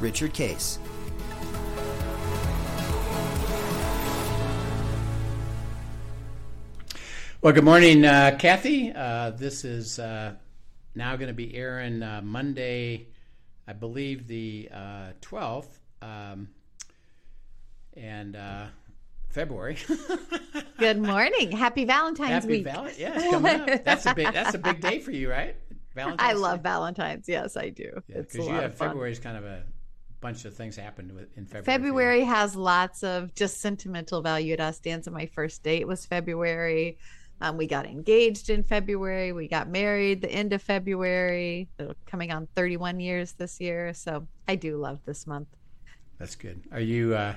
Richard Case. Well, good morning, uh, Kathy. Uh, this is uh, now going to be airing uh, Monday, I believe the 12th, uh, um, and uh, February. good morning. Happy Valentine's Happy Week. Val- yeah, coming up. That's a big. That's a big day for you, right? Valentine's. I love Day? Valentine's. Yes, I do. Yeah, because you have February is kind of a bunch of things happened in February. February has lots of just sentimental value to us. Dan's my first date was February. Um, we got engaged in February. We got married the end of February. Coming on 31 years this year. So I do love this month. That's good. Are you uh,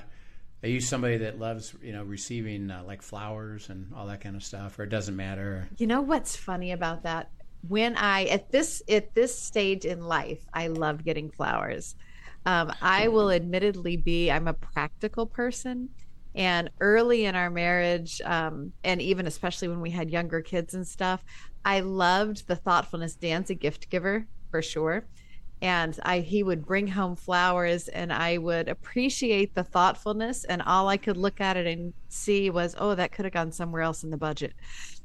are you somebody that loves you know receiving uh, like flowers and all that kind of stuff, or it doesn't matter? You know what's funny about that? When I at this at this stage in life, I love getting flowers. Um, I will admittedly be I'm a practical person and early in our marriage, um, and even especially when we had younger kids and stuff, I loved the thoughtfulness. Dan's a gift giver for sure. And I he would bring home flowers and I would appreciate the thoughtfulness and all I could look at it and see was, oh, that could have gone somewhere else in the budget.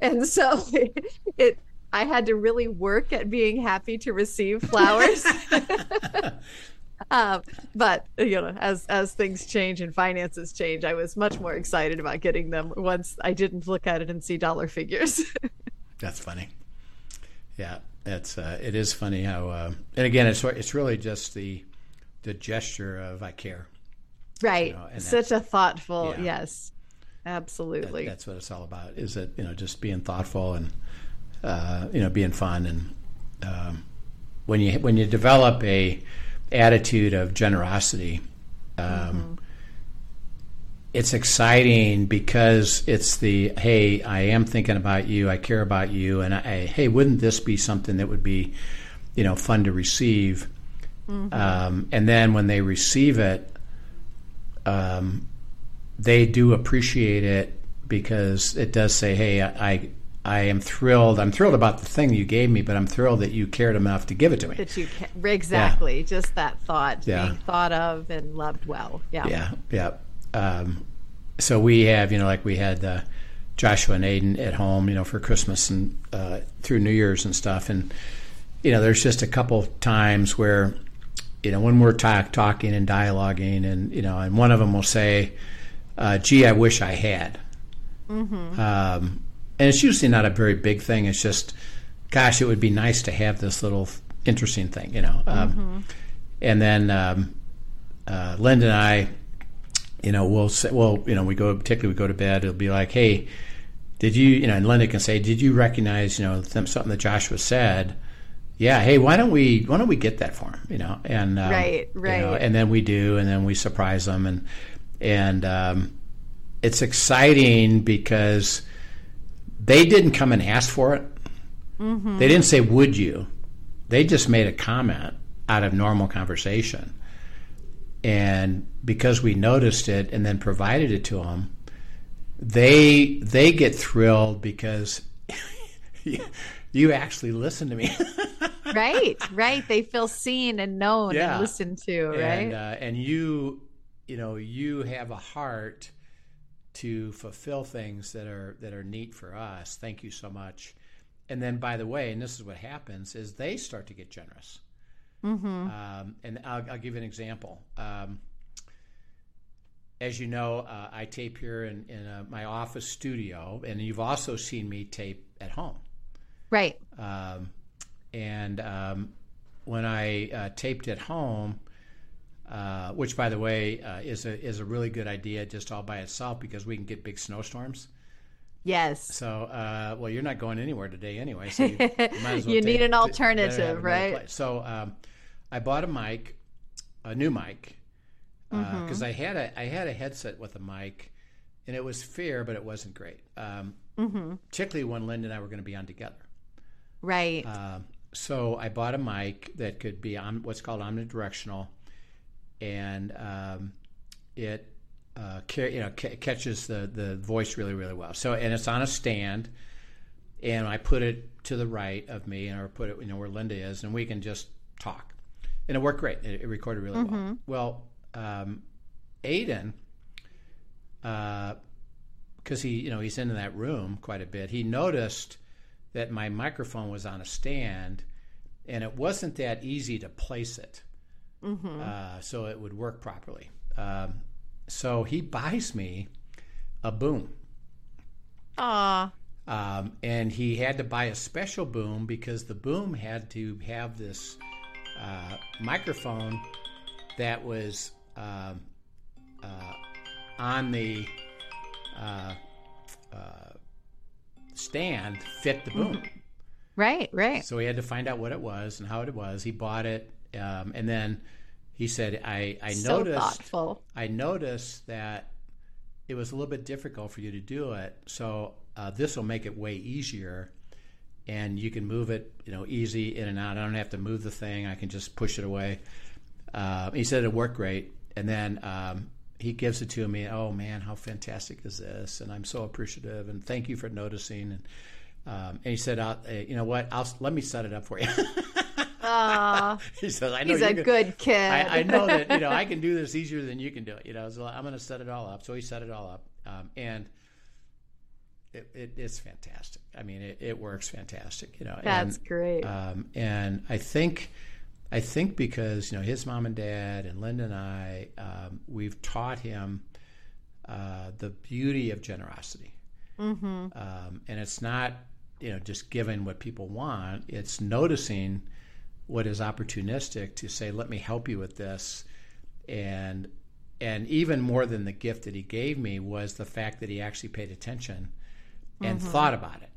And so it, it I had to really work at being happy to receive flowers. um, but you know, as as things change and finances change, I was much more excited about getting them once I didn't look at it and see dollar figures. That's funny. Yeah, that's uh, it is funny how, uh, and again, it's it's really just the the gesture of I care. Right. You know, Such a thoughtful, yeah, yes, absolutely. That, that's what it's all about. Is that you know just being thoughtful and uh, you know being fun and um, when you when you develop a attitude of generosity. Um, mm-hmm. It's exciting because it's the hey, I am thinking about you, I care about you, and I, hey, wouldn't this be something that would be, you know, fun to receive? Mm-hmm. Um, and then when they receive it, um, they do appreciate it because it does say, hey, I, I am thrilled. I'm thrilled about the thing you gave me, but I'm thrilled that you cared enough to give it to me. That you can, exactly yeah. just that thought yeah. being thought of and loved well. Yeah, yeah, yeah. Um, so we have, you know, like we had uh, Joshua and Aiden at home, you know, for Christmas and uh, through New Year's and stuff, and you know, there's just a couple times where, you know, when we're talk, talking and dialoguing, and you know, and one of them will say, uh, "Gee, I wish I had." Mm-hmm. Um, and it's usually not a very big thing. It's just, gosh, it would be nice to have this little interesting thing, you know. Um, mm-hmm. And then um, uh, Linda and I, you know, we'll say, well, you know, we go particularly we go to bed. It'll be like, hey, did you, you know, and Linda can say, did you recognize, you know, something that Joshua said? Yeah, hey, why don't we why don't we get that for him? You know, and um, right, right, you know, and then we do, and then we surprise them, and and um, it's exciting because they didn't come and ask for it. Mm-hmm. They didn't say, Would you? They just made a comment out of normal conversation. And because we noticed it and then provided it to them, they they get thrilled because you, you actually listen to me. right, right. They feel seen and known yeah. and listened to, right? And, uh, and you, you know, you have a heart to fulfill things that are that are neat for us. Thank you so much. And then, by the way, and this is what happens: is they start to get generous. Mm-hmm. Um, and I'll, I'll, give you an example. Um, as you know, uh, I tape here in, in uh, my office studio, and you've also seen me tape at home. Right. Um, and um, when I uh, taped at home, uh, which, by the way, uh, is a is a really good idea just all by itself because we can get big snowstorms. Yes. So, uh, well, you're not going anywhere today anyway, so you, you, well you need an alternative, right? So, um, I bought a mic, a new mic, because I had a I had a headset with a mic, and it was fair, but it wasn't great. Um, Particularly when Linda and I were going to be on together. Right. Um, so I bought a mic that could be on what's called omnidirectional, and um, it uh, ca- you know ca- catches the the voice really really well. So and it's on a stand, and I put it to the right of me, and or put it you know where Linda is, and we can just talk, and it worked great. It, it recorded really well. Well, um, Aiden. Uh, because he, you know, he's in that room quite a bit. He noticed that my microphone was on a stand, and it wasn't that easy to place it, uh, so it would work properly. Um, so he buys me a boom, Aw. um, and he had to buy a special boom because the boom had to have this uh, microphone that was um, uh, on the uh, uh, stand fit the boom. Right. Right. So he had to find out what it was and how it was. He bought it, um, and then he said, "I I so noticed thoughtful. I noticed that it was a little bit difficult for you to do it. So uh, this will make it way easier, and you can move it, you know, easy in and out. I don't have to move the thing. I can just push it away." Uh, he said it worked great, and then um, he gives it to me. Oh man, how fantastic is this? And I'm so appreciative, and thank you for noticing. And um, and he said, uh, "You know what? I'll let me set it up for you." He says, "I know He's a gonna- good kid. I, I know that you know I can do this easier than you can do it. You know, so I'm going to set it all up. So he set it all up, um, and it, it, it's fantastic. I mean, it, it works fantastic. You know, That's and, great. Um, and I think, I think because you know his mom and dad and Linda and I, um, we've taught him uh, the beauty of generosity. Um, and it's not you know just giving what people want. It's noticing what is opportunistic to say, "Let me help you with this," and and even more than the gift that he gave me was the fact that he actually paid attention and mm-hmm. thought about it.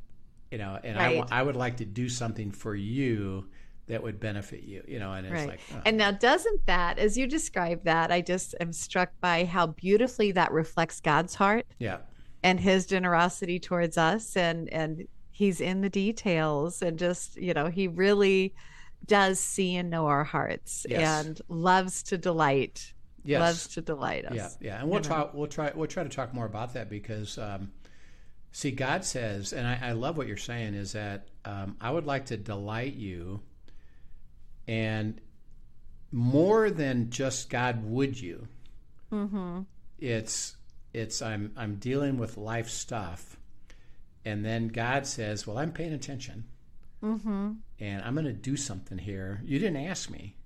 You know, and I, Right. I would like to do something for you that would benefit you. You know, and it's Right. like, oh, And now, doesn't that, as you describe that, I just am struck by how beautifully that reflects God's heart yeah, and his generosity towards us. And, and he's in the details and just, you know, he really does see and know our hearts Yes. and loves to delight, yes, loves to delight us. Yeah, yeah, and we'll you try. We'll try. We'll try to talk more about that because, um, see, God says, and I, I love what you're saying is that um, I would like to delight you, and more than just God would you. Mm-hmm. It's it's I'm I'm dealing with life stuff, and then God says, "Well, I'm paying attention, mm-hmm. and I'm going to do something here. You didn't ask me."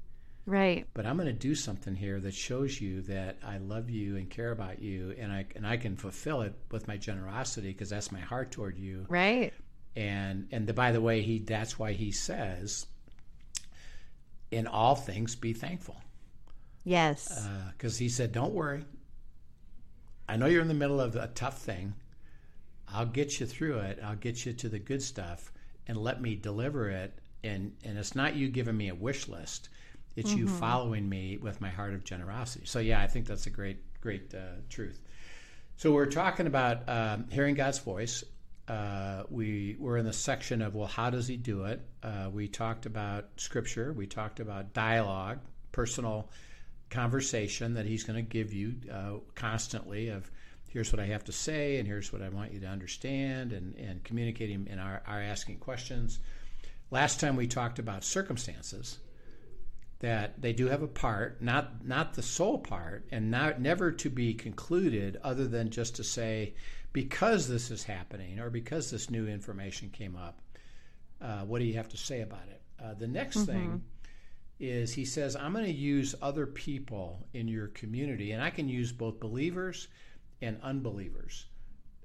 Right. but I'm going to do something here that shows you that I love you and care about you, and I and I can fulfill it with my generosity because that's my heart toward you. Right. And and the, by the way, he that's why he says, in all things be thankful, Yes. because he said, don't worry. I know you're in the middle of a tough thing. I'll get you through it. I'll get you to the good stuff, and let me deliver it. And and it's not you giving me a wish list. It's you following me with my heart of generosity. So yeah, I think that's a great great uh, truth. So we're talking about um, hearing God's voice. Uh, we were in the section of well, how does He do it? Uh, we talked about Scripture. We talked about dialogue, personal conversation that He's going to give you uh, constantly. Of here's what I have to say, and here's what I want you to understand, and and communicating and our, our asking questions. Last time we talked about circumstances that they do have a part, not not the sole part, and not never to be concluded other than just to say, because this is happening or because this new information came up, uh, what do you have to say about it? Uh, the next thing is he says, I'm going to use other people in your community, and I can use both believers and unbelievers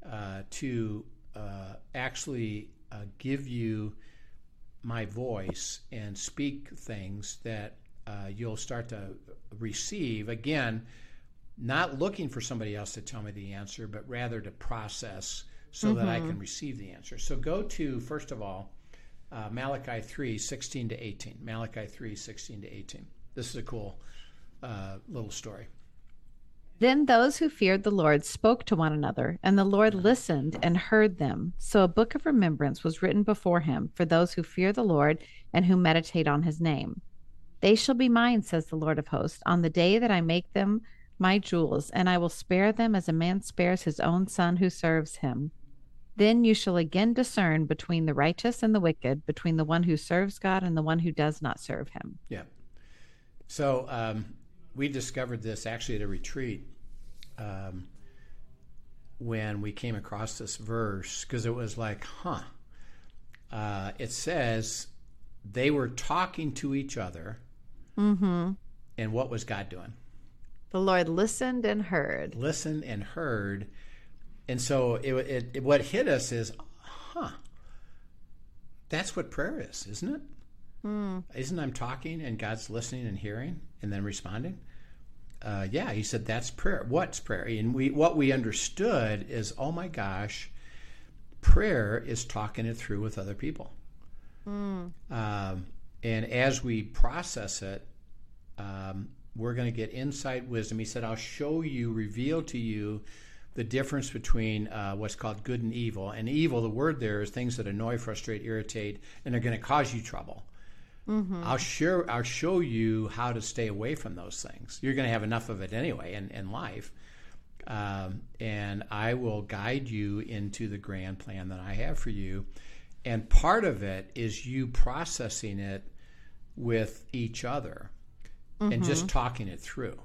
uh, to uh, actually uh, give you my voice and speak things that uh, you'll start to receive. Again, not looking for somebody else to tell me the answer, but rather to process so that I can receive the answer. So go to, first of all, uh, Malachi 3 16 to 18. Malachi 3 16 to 18. This is a cool uh, little story. Then those who feared the Lord spoke to one another, and the Lord listened and heard them. So a book of remembrance was written before him for those who fear the Lord and who meditate on his name. They shall be mine, says the Lord of hosts, on the day that I make them my jewels, and I will spare them as a man spares his own son who serves him. Then you shall again discern between the righteous and the wicked, between the one who serves God and the one who does not serve him. Yeah. So um, we discovered this actually at a retreat um, when we came across this verse because it was like, huh. Uh, it says they were talking to each other. Mm-hmm. And what was God doing? The Lord listened and heard. Listened and heard. And so it, it, it, what hit us is, huh, that's what prayer is, isn't it? Mm. Isn't I'm talking and God's listening and hearing and then responding? Uh, yeah, he said that's prayer. What's prayer? And we what we understood is, oh my gosh, prayer is talking it through with other people. Mm. Um, and as we process it, um, we're going to get insight, wisdom. He said, I'll show you, reveal to you the difference between uh, what's called good and evil. And evil, the word there is things that annoy, frustrate, irritate, and are going to cause you trouble. Mm-hmm. I'll share. I'll show you how to stay away from those things. You're going to have enough of it anyway in, in life, um, and I will guide you into the grand plan that I have for you. And part of it is you processing it with each other Mm-hmm. and just talking it through,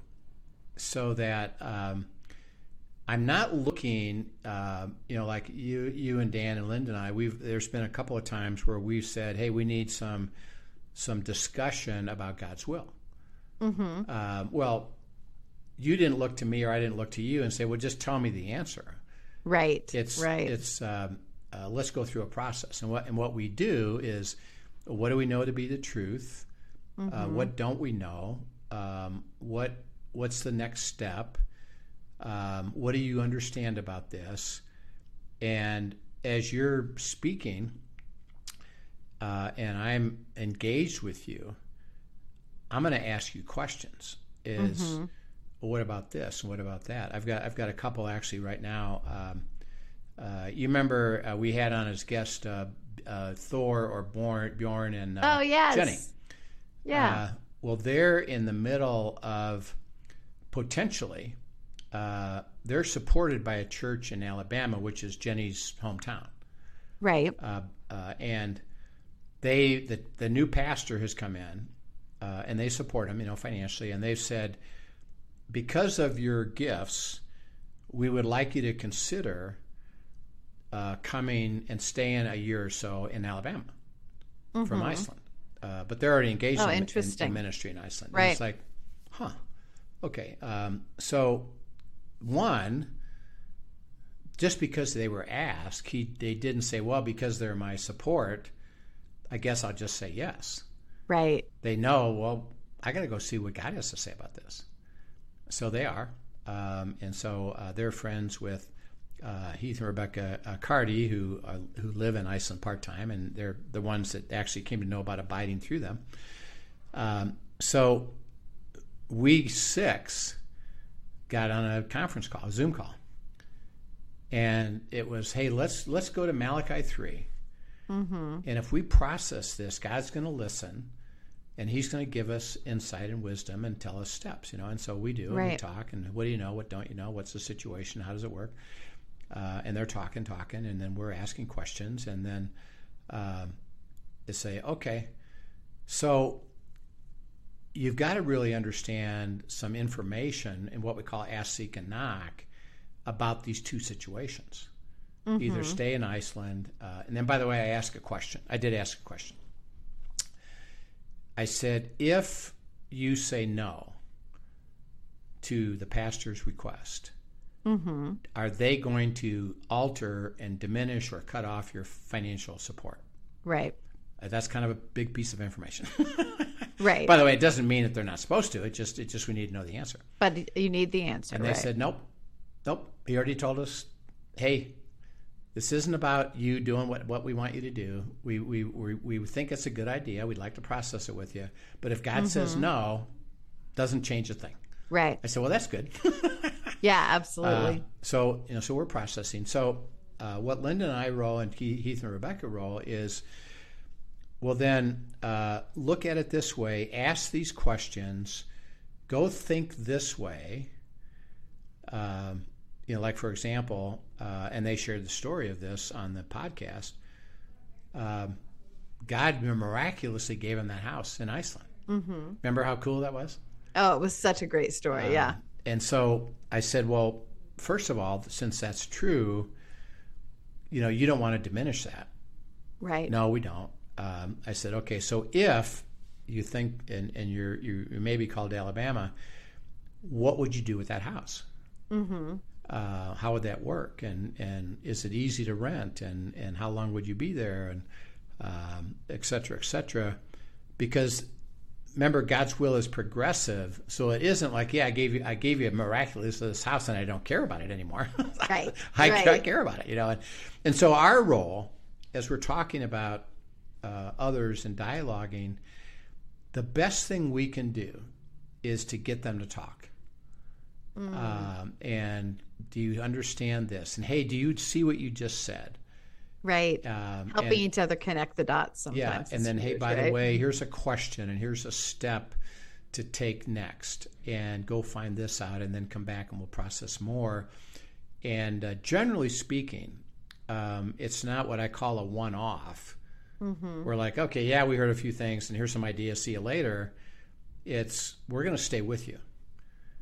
so that um, I'm not looking. Uh, you know, like you, you and Dan and Linda and I. We've there's been a couple of times where we've said, "Hey, we need some." Some discussion about God's will. Mm-hmm. Um, well, you didn't look to me or I didn't look to you and say, well, just tell me the answer. Right. It's right. It's um, uh, let's go through a process, and what and what we do is, what do we know to be the truth? Mm-hmm. Uh, what don't we know? Um, what what's the next step? Um, what do you understand about this? And as you're speaking, uh, and I'm engaged with you, I'm going to ask you questions. Is Mm-hmm. well, what about this and what about that? I've got I've got a couple actually right now. Um, uh, you remember uh, we had on as guest uh, uh, Thor or Bjorn, Bjorn and uh, oh yes. Jenny. Yeah. Uh, well, they're in the middle of potentially. Uh, they're supported by a church in Alabama, which is Jenny's hometown, right. uh, uh, and they the the new pastor has come in, uh, and they support him, you know, financially, and they've said, because of your gifts, we would like you to consider uh, coming and staying a year or so in Alabama from Iceland. Uh, but they're already engaged Mm-hmm. Oh, in, in- in ministry in Iceland. And Right. it's like, huh, okay. Um, so, one, just because they were asked, he they didn't say, well, because they're my support, I guess I'll just say yes. Right. They know, well, I got to go see what God has to say about this. So they are, um, and so uh, they're friends with uh, Heath and Rebecca uh, Cardy, who uh, who live in Iceland part time, and they're the ones that actually came to know about abiding through them. Um, so we six got on a conference call, a Zoom call, and it was, hey, let's let's go to Malachi 3 Mm-hmm. and if we process this, God's going to listen, and He's going to give us insight and wisdom and tell us steps, you know. And so we do, and we talk, and what do you know? What don't you know? What's the situation? How does it work? Uh, and they're talking, talking, and then we're asking questions, and then um, they say, okay, so you've got to really understand some information in what we call ask, seek, and knock about these two situations. Either stay in Iceland, uh, and then by the way, I asked a question. I did ask a question. I said, if you say no to the pastor's request, Mm-hmm. are they going to alter and diminish or cut off your financial support? Right. Uh, That's kind of a big piece of information. Right. By the way, it doesn't mean that they're not supposed to. It just it just we need to know the answer. but you need the answer. And they right. said, nope, nope. He already told us, hey, this isn't about you doing what, what we want you to do. We, we, we, we think it's a good idea. We'd like to process it with you. But if God Mm-hmm. says no, doesn't change a thing. right. I said, well, that's good. Yeah, absolutely. Uh, so you know, so we're processing. So uh, what Linda and I roll, and Heath and Rebecca roll is, well, then uh, look at it this way: ask these questions, go think this way. Um, you know, like for example, uh, and they shared the story of this on the podcast. Um, God miraculously gave him that house in Iceland. Mm-hmm. Remember how cool that was? Oh, it was such a great story. yeah. Um, and so I said, well, first of all, since that's true, you know, you don't want to diminish that. Right. No, we don't. Um, I said, okay, so if you think, and, and you're, you may be called to Alabama, what would you do with that house? Mm-hmm. Uh, how would that work? And, and is it easy to rent? And, and how long would you be there? And um, et cetera, et cetera. Because remember God's will is progressive, so it isn't like, yeah, I gave you I gave you a miraculous house and I don't care about it anymore. Right. I, right. I, care about it, you know. And, and so our role, as we're talking about uh, others and dialoguing, the best thing we can do is to get them to talk. Mm. Um, and do you understand this? And hey, do you see what you just said? Right. Um, Helping and, each other connect the dots sometimes. Yeah. And then, huge, hey, by right? the way, here's a question and here's a step to take next and go find this out and then come back and we'll process more. And uh, generally speaking, um, it's not what I call a one off. Mm-hmm. We're like, okay, yeah, we heard a few things and here's some ideas. See you later. It's, we're going to stay with you.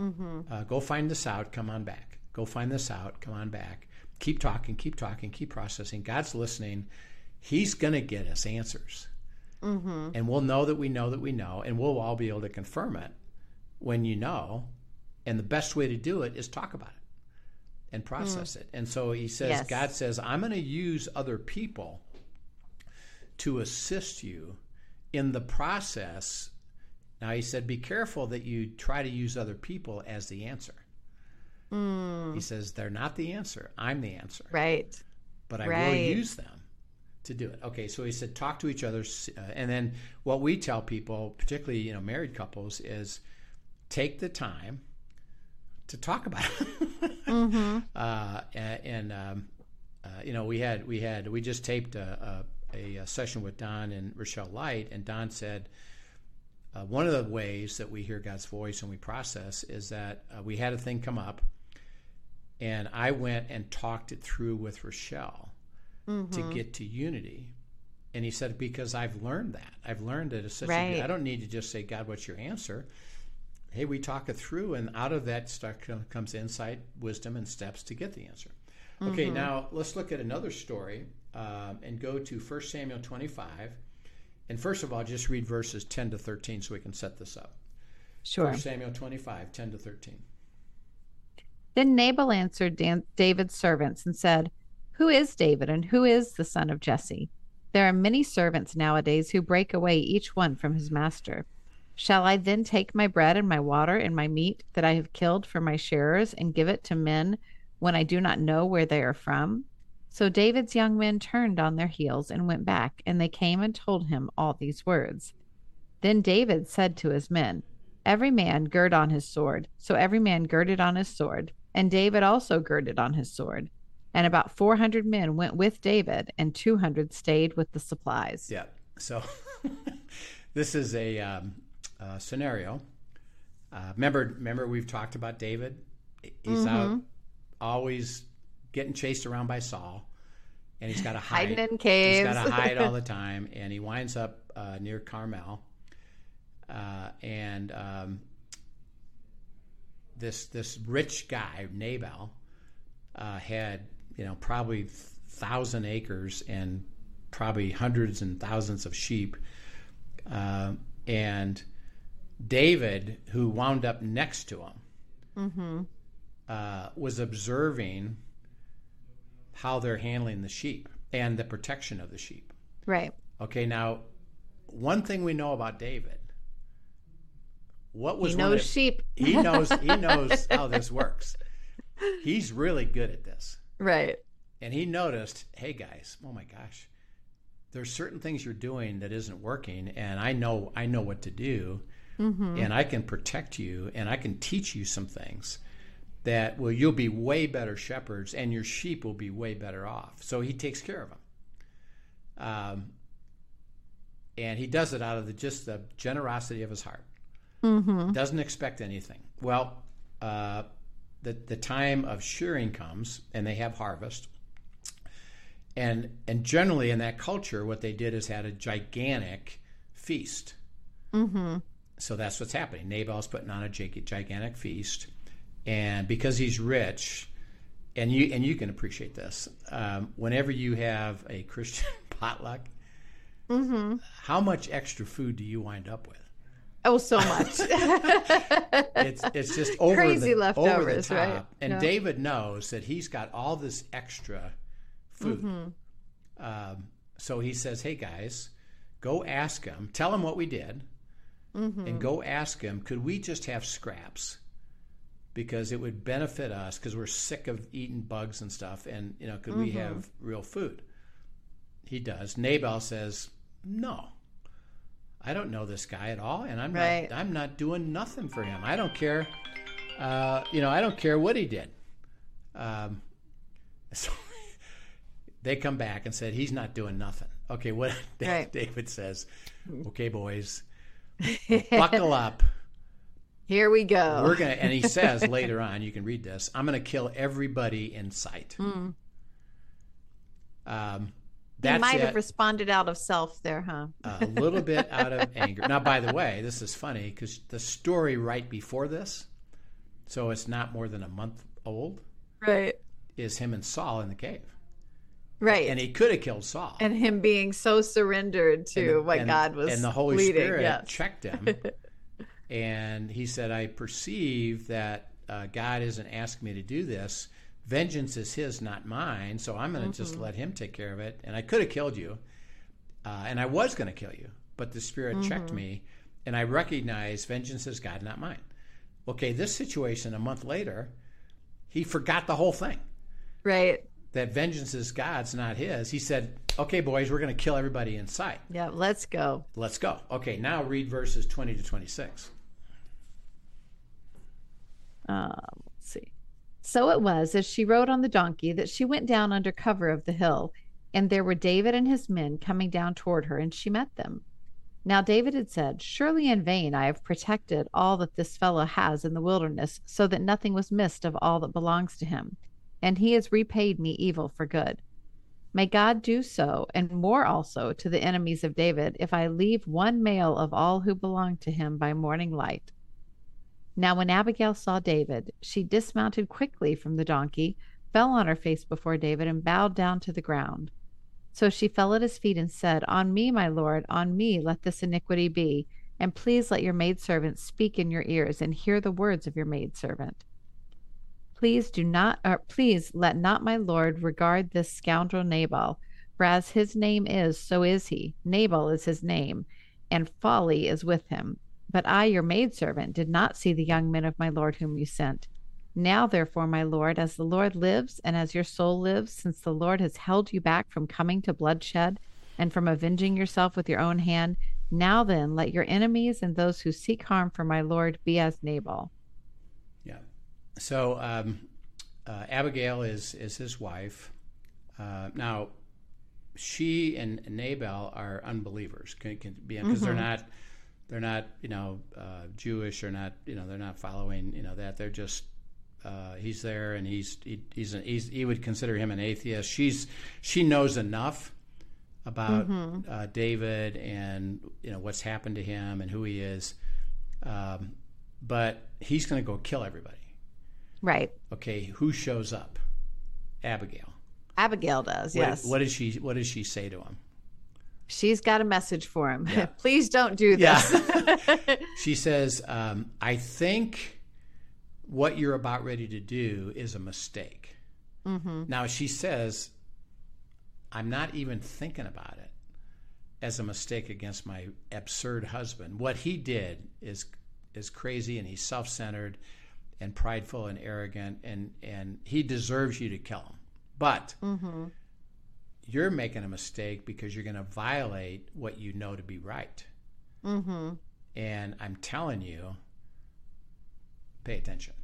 Mm-hmm. Uh, go find this out. Come on back. Go find this out. Come on back keep talking, keep talking, keep processing. God's listening. He's going to get us answers. Mm-hmm. And we'll know that we know that we know, and we'll all be able to confirm it when you know. And the best way to do it is talk about it and process mm. it. And so he says, yes. God says, I'm going to use other people to assist you in the process. Now, he said, be careful that you try to use other people as the answer. Mm. He says, they're not the answer. I'm the answer. Right. But I right. will use them to do it. Okay, so he said, talk to each other. Uh, and then what we tell people, particularly you know married couples, is take the time to talk about it. mm-hmm. uh, and, and um, uh, you know, we had we had we just taped a, a, a, session with Don and Rochelle Light, and Don said. Uh, one of the ways that we hear God's voice and we process is that uh, we had a thing come up, and I went and talked it through with Rochelle mm-hmm. to get to unity. And he said, because I've learned that. I've learned that it's such right. a I don't need to just say, God, what's your answer? Hey, we talk it through, and out of that stuff comes insight, wisdom, and steps to get the answer. Okay, mm-hmm. now let's look at another story um, and go to 1 Samuel 25. And first of all, just read verses 10 to 13 so we can set this up. Sure. 1 Samuel 25, 10 to 13. Then Nabal answered Dan- David's servants and said, Who is David and who is the son of Jesse? There are many servants nowadays who break away each one from his master. Shall I then take my bread and my water and my meat that I have killed for my sharers and give it to men when I do not know where they are from? So David's young men turned on their heels and went back, and they came and told him all these words. Then David said to his men, Every man gird on his sword. So every man girded on his sword. And David also girded on his sword. And about 400 men went with David, and 200 stayed with the supplies. Yeah. So this is a, um, a scenario. Uh, remember, remember we've talked about David. He's mm-hmm. out always getting chased around by Saul, and he's got to hide. Hiding in caves. He's got to hide all the time, and he winds up uh, near Carmel. Uh, and um, this this rich guy Nabal uh, had you know probably thousand acres and probably hundreds and thousands of sheep, uh, and David, who wound up next to him, mm-hmm. uh, was observing how they're handling the sheep and the protection of the sheep. Right. Okay. Now, one thing we know about David what was he knows sheep. he knows he knows how this works. He's really good at this. Right. And he noticed, hey guys, oh my gosh, there's certain things you're doing that isn't working, and I know I know what to do, mm-hmm. and I can protect you, and I can teach you some things. That well you'll be way better shepherds and your sheep will be way better off. So he takes care of them. Um, and he does it out of the, just the generosity of his heart. Mm-hmm. Doesn't expect anything. Well, uh, the the time of shearing comes, and they have harvest. And and generally in that culture, what they did is had a gigantic feast. Mm-hmm. So that's what's happening. Nabal's putting on a gigantic feast, and because he's rich, and you and you can appreciate this. Um, whenever you have a Christian potluck, mm-hmm. how much extra food do you wind up with? Oh, so much. it's it's just over Crazy the, leftovers, over right? And Yeah. David knows that he's got all this extra food. Mm-hmm. Um, so he says, "Hey guys, go ask him. Tell him what we did, Mm-hmm. and go ask him. Could we just have scraps?" Because it would benefit us because we're sick of eating bugs and stuff, and you know, could we Mm-hmm. have real food? He does. Nabal says, "No, I don't know this guy at all, and I'm Right. not. I'm not doing nothing for him. I don't care. Uh, you know, I don't care what he did." Um, so they come back and said he's not doing nothing. Okay, what Right. David says? Okay, boys, buckle up. Here we go. We're gonna, and he says later on, you can read this. I'm gonna kill everybody in sight. Um, Hmm. he might it. have responded out of self there, huh? a little bit out of anger. Now, by the way, this is funny because the story right before this, so it's not more than a month old, Right. is him and Saul in the cave, Right. and he could have killed Saul. and him being so surrendered to And what and- God was and the Holy leading. Spirit yes. checked him, and he said, "I perceive that uh, God isn't asking me to do this. Vengeance is His, not mine. So I'm going to just Mm-hmm. let Him take care of it. And I could have killed you, uh, and I was going to kill you, but the Spirit checked Mm-hmm. me, and I recognized vengeance is God, not mine. Okay, this situation a month later, he forgot the whole thing." Right. That vengeance is God's, not his. He said, Okay, boys, we're going to kill everybody in sight. Yeah. Let's go. Let's go. Okay, now read verses 20 to 26. Um, let's see. So it was as she rode on the donkey that she went down under cover of the hill, and there were David and his men coming down toward her, and she met them. Now David had said, Surely in vain I have protected all that this fellow has in the wilderness, so that nothing was missed of all that belongs to him, and he has repaid me evil for good. May God do so, and more also, to the enemies of David, if I leave one male of all who belong to him by morning light. Now, when Abigail saw David, she dismounted quickly from the donkey, fell on her face before David, and bowed down to the ground. So she fell at his feet and said, On me, my lord, on me let this iniquity be, and please let your maidservant speak in your ears, and hear the words of your maidservant. Please do not, or please let not my lord regard this scoundrel Nabal, for as his name is, so is he. Nabal is his name, and folly is with him. But I, your maidservant, did not see the young men of my lord whom you sent. Now, therefore, my lord, as the Lord lives, and as your soul lives, since the Lord has held you back from coming to bloodshed and from avenging yourself with your own hand, now then, let your enemies and those who seek harm for my lord be as Nabal. Yeah. So um, uh, Abigail is is his wife. Uh, now, she and Nabal are unbelievers because Mm-hmm. they're not they're not you know uh, Jewish or not you know they're not following you know that they're just uh, he's there and he's he, he's, an, he's he would consider him an atheist. She's she knows enough about Mm-hmm. uh, David and you know what's happened to him and who he is, um, but he's going to go kill everybody. Right. Okay, who shows up? Abigail. Abigail does, What, yes. what does she What does she say to him? She's got a message for him. Please don't do this. She says, um, "I think what you're about ready to do is a mistake." Now she says, "I'm not even thinking about it as a mistake against my absurd husband. What he did is is crazy, and he's self-centered and prideful and arrogant, and and he deserves you to kill him. But." You're making a mistake because you're going to violate what you know to be right. Mm-hmm. And I'm telling you, pay attention.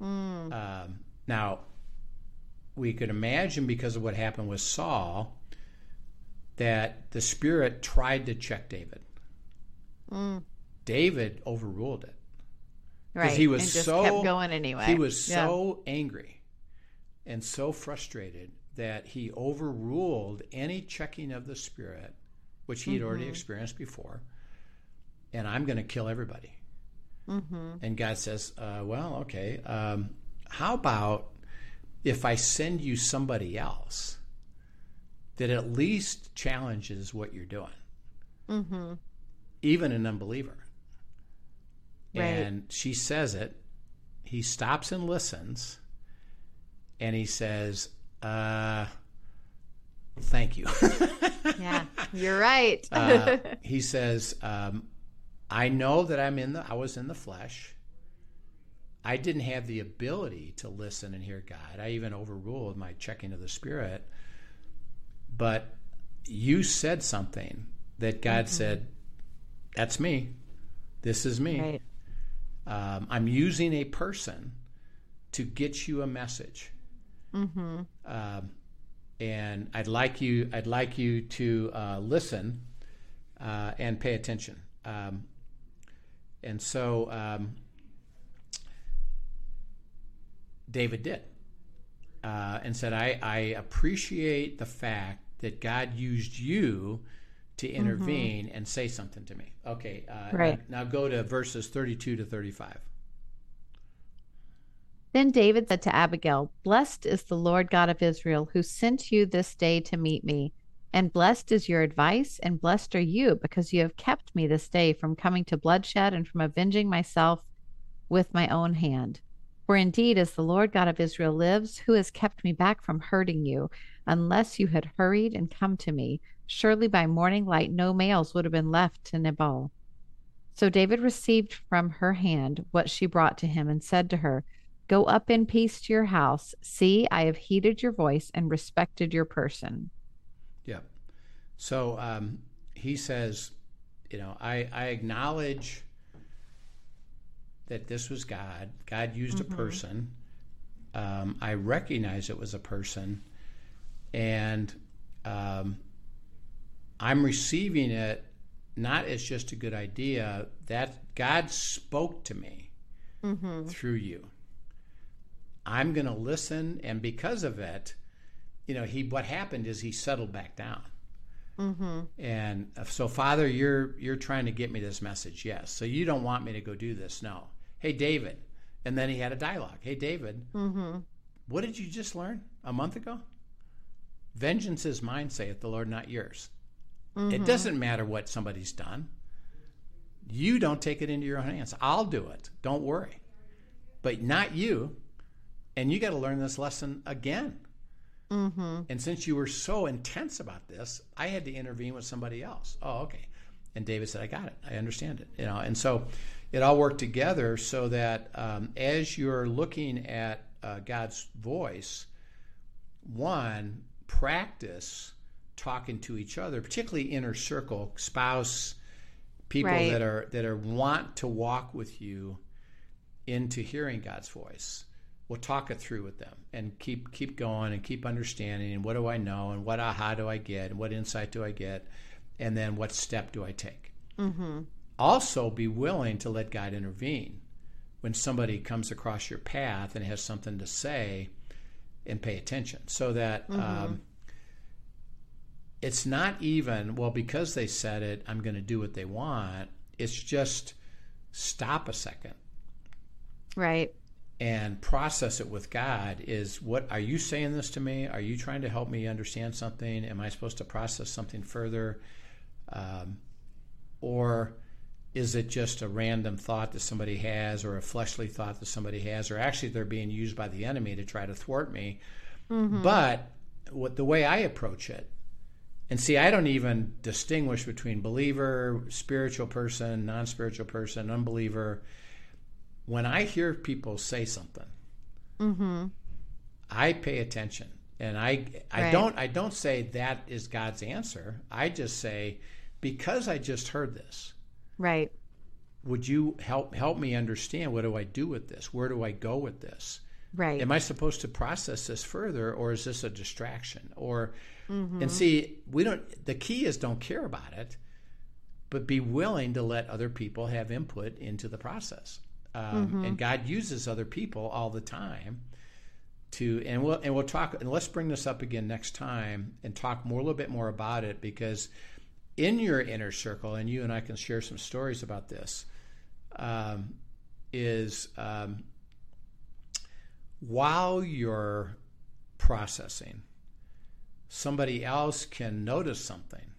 Mm. Um, now, we could imagine because of what happened with Saul that the Spirit tried to check David. Mm. David overruled it Right. he was and just so kept going anyway. He was Yeah. so angry and so frustrated that he overruled any checking of the spirit, which he had already Mm-hmm. experienced before. And I'm going to kill everybody. Mm-hmm. And God says, uh, "Well, okay. Um, how about if I send you somebody else that at least challenges what you're doing, Mm-hmm. even an unbeliever?" Right. And she says it. He stops and listens, and he says, uh, "Thank you." yeah, you're right. uh, he says, um, "I know that I'm in the. I was in the flesh. I didn't have the ability to listen and hear God. I even overruled my checking of the Spirit. But you said something that God said, "That's me. This is me." right. Um, I'm using a person to get you a message, um, and I'd like you. I'd like you to uh, listen uh, and pay attention. Um, and so um, David did, uh, and said, I, "I appreciate the fact that God used you." To intervene and say something to me. Okay, uh, Right. now go to verses 32 to 35. Then David said to Abigail, Blessed is the Lord God of Israel, who sent you this day to meet me. And blessed is your advice, and blessed are you, because you have kept me this day from coming to bloodshed and from avenging myself with my own hand. For indeed, as the Lord God of Israel lives, who has kept me back from hurting you, unless you had hurried and come to me, surely by morning light no males would have been left to Nabal. So David received from her hand what she brought to him and said to her, Go up in peace to your house. See, I have heeded your voice and respected your person. Yeah. So um, he says, you know, I, I acknowledge that this was God. God used a person. Um, I recognize it was a person. And um, I'm receiving it not as just a good idea, that God spoke to me through you. I'm going to listen, and because of it, you know, he what happened is he settled back down. Mm-hmm. And uh, so, Father, you're you're trying to get me this message, yes. So you don't want me to go do this, no. Hey, David, and then he had a dialogue. Hey, David, mm-hmm. what did you just learn a month ago? Vengeance is mine, saith the Lord, not yours. It mm-hmm. doesn't matter what somebody's done. You don't take it into your own hands. I'll do it. Don't worry. But not you. And you got to learn this lesson again. And since you were so intense about this, I had to intervene with somebody else. Oh, okay. And David said, "I got it. I understand it." You know, and so it all worked together so that um, as you're looking at uh, God's voice, one practice talking to each other, particularly inner circle, spouse, people Right. that are that are want to walk with you into hearing God's voice. We'll talk it through with them and keep keep going and keep understanding and what do I know and what aha do I get and what insight do I get and then what step do I take. Mm-hmm. Also, be willing to let God intervene when somebody comes across your path and has something to say and pay attention so that um, it's not even well because they said it i'm going to do what they want it's just stop a second Right. And process it with god is what are you saying this to me? Are you trying to help me understand something? Am i supposed to process something further? Um, or is it just a random thought that somebody has or a fleshly thought that somebody has? Or actually they're being used by the enemy to try to thwart me. But what the way i approach it and see, I don't even distinguish between believer, spiritual person, non spiritual person, unbeliever. When I hear people say something, I pay attention. And I, I Right. don't I don't say that is God's answer. I just say, because I just heard this, Right. would you help help me understand what do I do with this? Where do I go with this? Right. Am I supposed to process this further, or is this a distraction? Or Mm-hmm. and see, we don't. The key is don't care about it, but be willing to let other people have input into the process. Um, Mm-hmm. And God uses other people all the time to and we'll and we'll talk and let's bring this up again next time and talk more a little bit more about it because in your inner circle and you and I can share some stories about this um, is um, while you're processing somebody else can notice something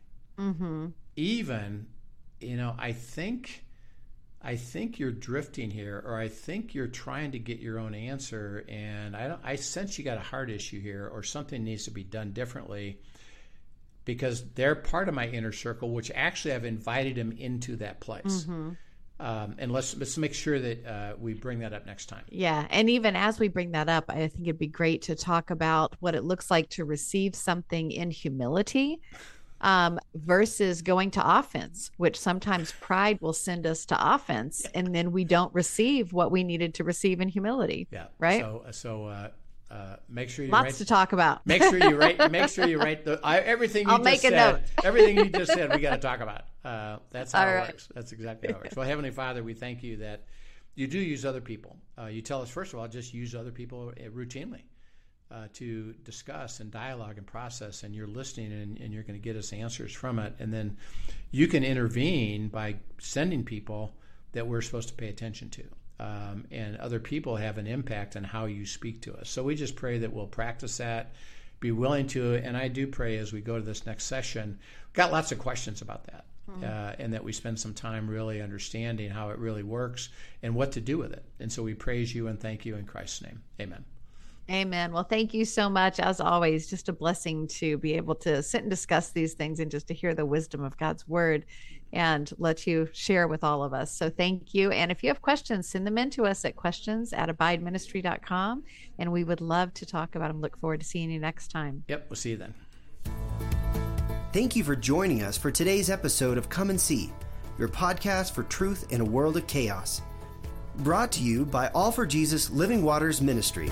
even you know I think I think you're drifting here, or I think you're trying to get your own answer, and I, don't, I sense you got a heart issue here, or something needs to be done differently, because they're part of my inner circle, which actually I've invited them into that place. Um, and let's let's make sure that uh, we bring that up next time. Yeah. And even as we bring that up, I think it'd be great to talk about what it looks like to receive something in humility um, versus going to offense, which sometimes pride will send us to offense and then we don't receive what we needed to receive in humility. Yeah. Right? So so uh, uh, make sure you Lots write, to talk about. Make sure you write. Make sure you write the I, everything you I'll just make a said. note. everything you just said, we got to talk about. Uh, that's how All it right. works. That's exactly how it works. Well, Heavenly Father, we thank you that you do use other people. Uh, you tell us first of all, just use other people uh, routinely uh, to discuss and dialogue and process, and you're listening and, and you're going to get us answers from it, and then you can intervene by sending people that we're supposed to pay attention to um, and other people have an impact on how you speak to us. So we just pray that we'll practice that, be willing to, and I do pray as we go to this next session, got lots of questions about that. Uh, and that we spend some time really understanding how it really works and what to do with it. And so we praise you and thank you in Christ's name. Amen. Amen. Well, thank you so much. As always, just a blessing to be able to sit and discuss these things and just to hear the wisdom of God's word and let you share with all of us. So thank you. And if you have questions, send them in to us at questions at afjministry.com. And we would love to talk about them. Look forward to seeing you next time. Yep, we'll see you then. Thank you for joining us for today's episode of Come and See, your podcast for truth in a world of chaos. Brought to you by All for Jesus Living Waters Ministry.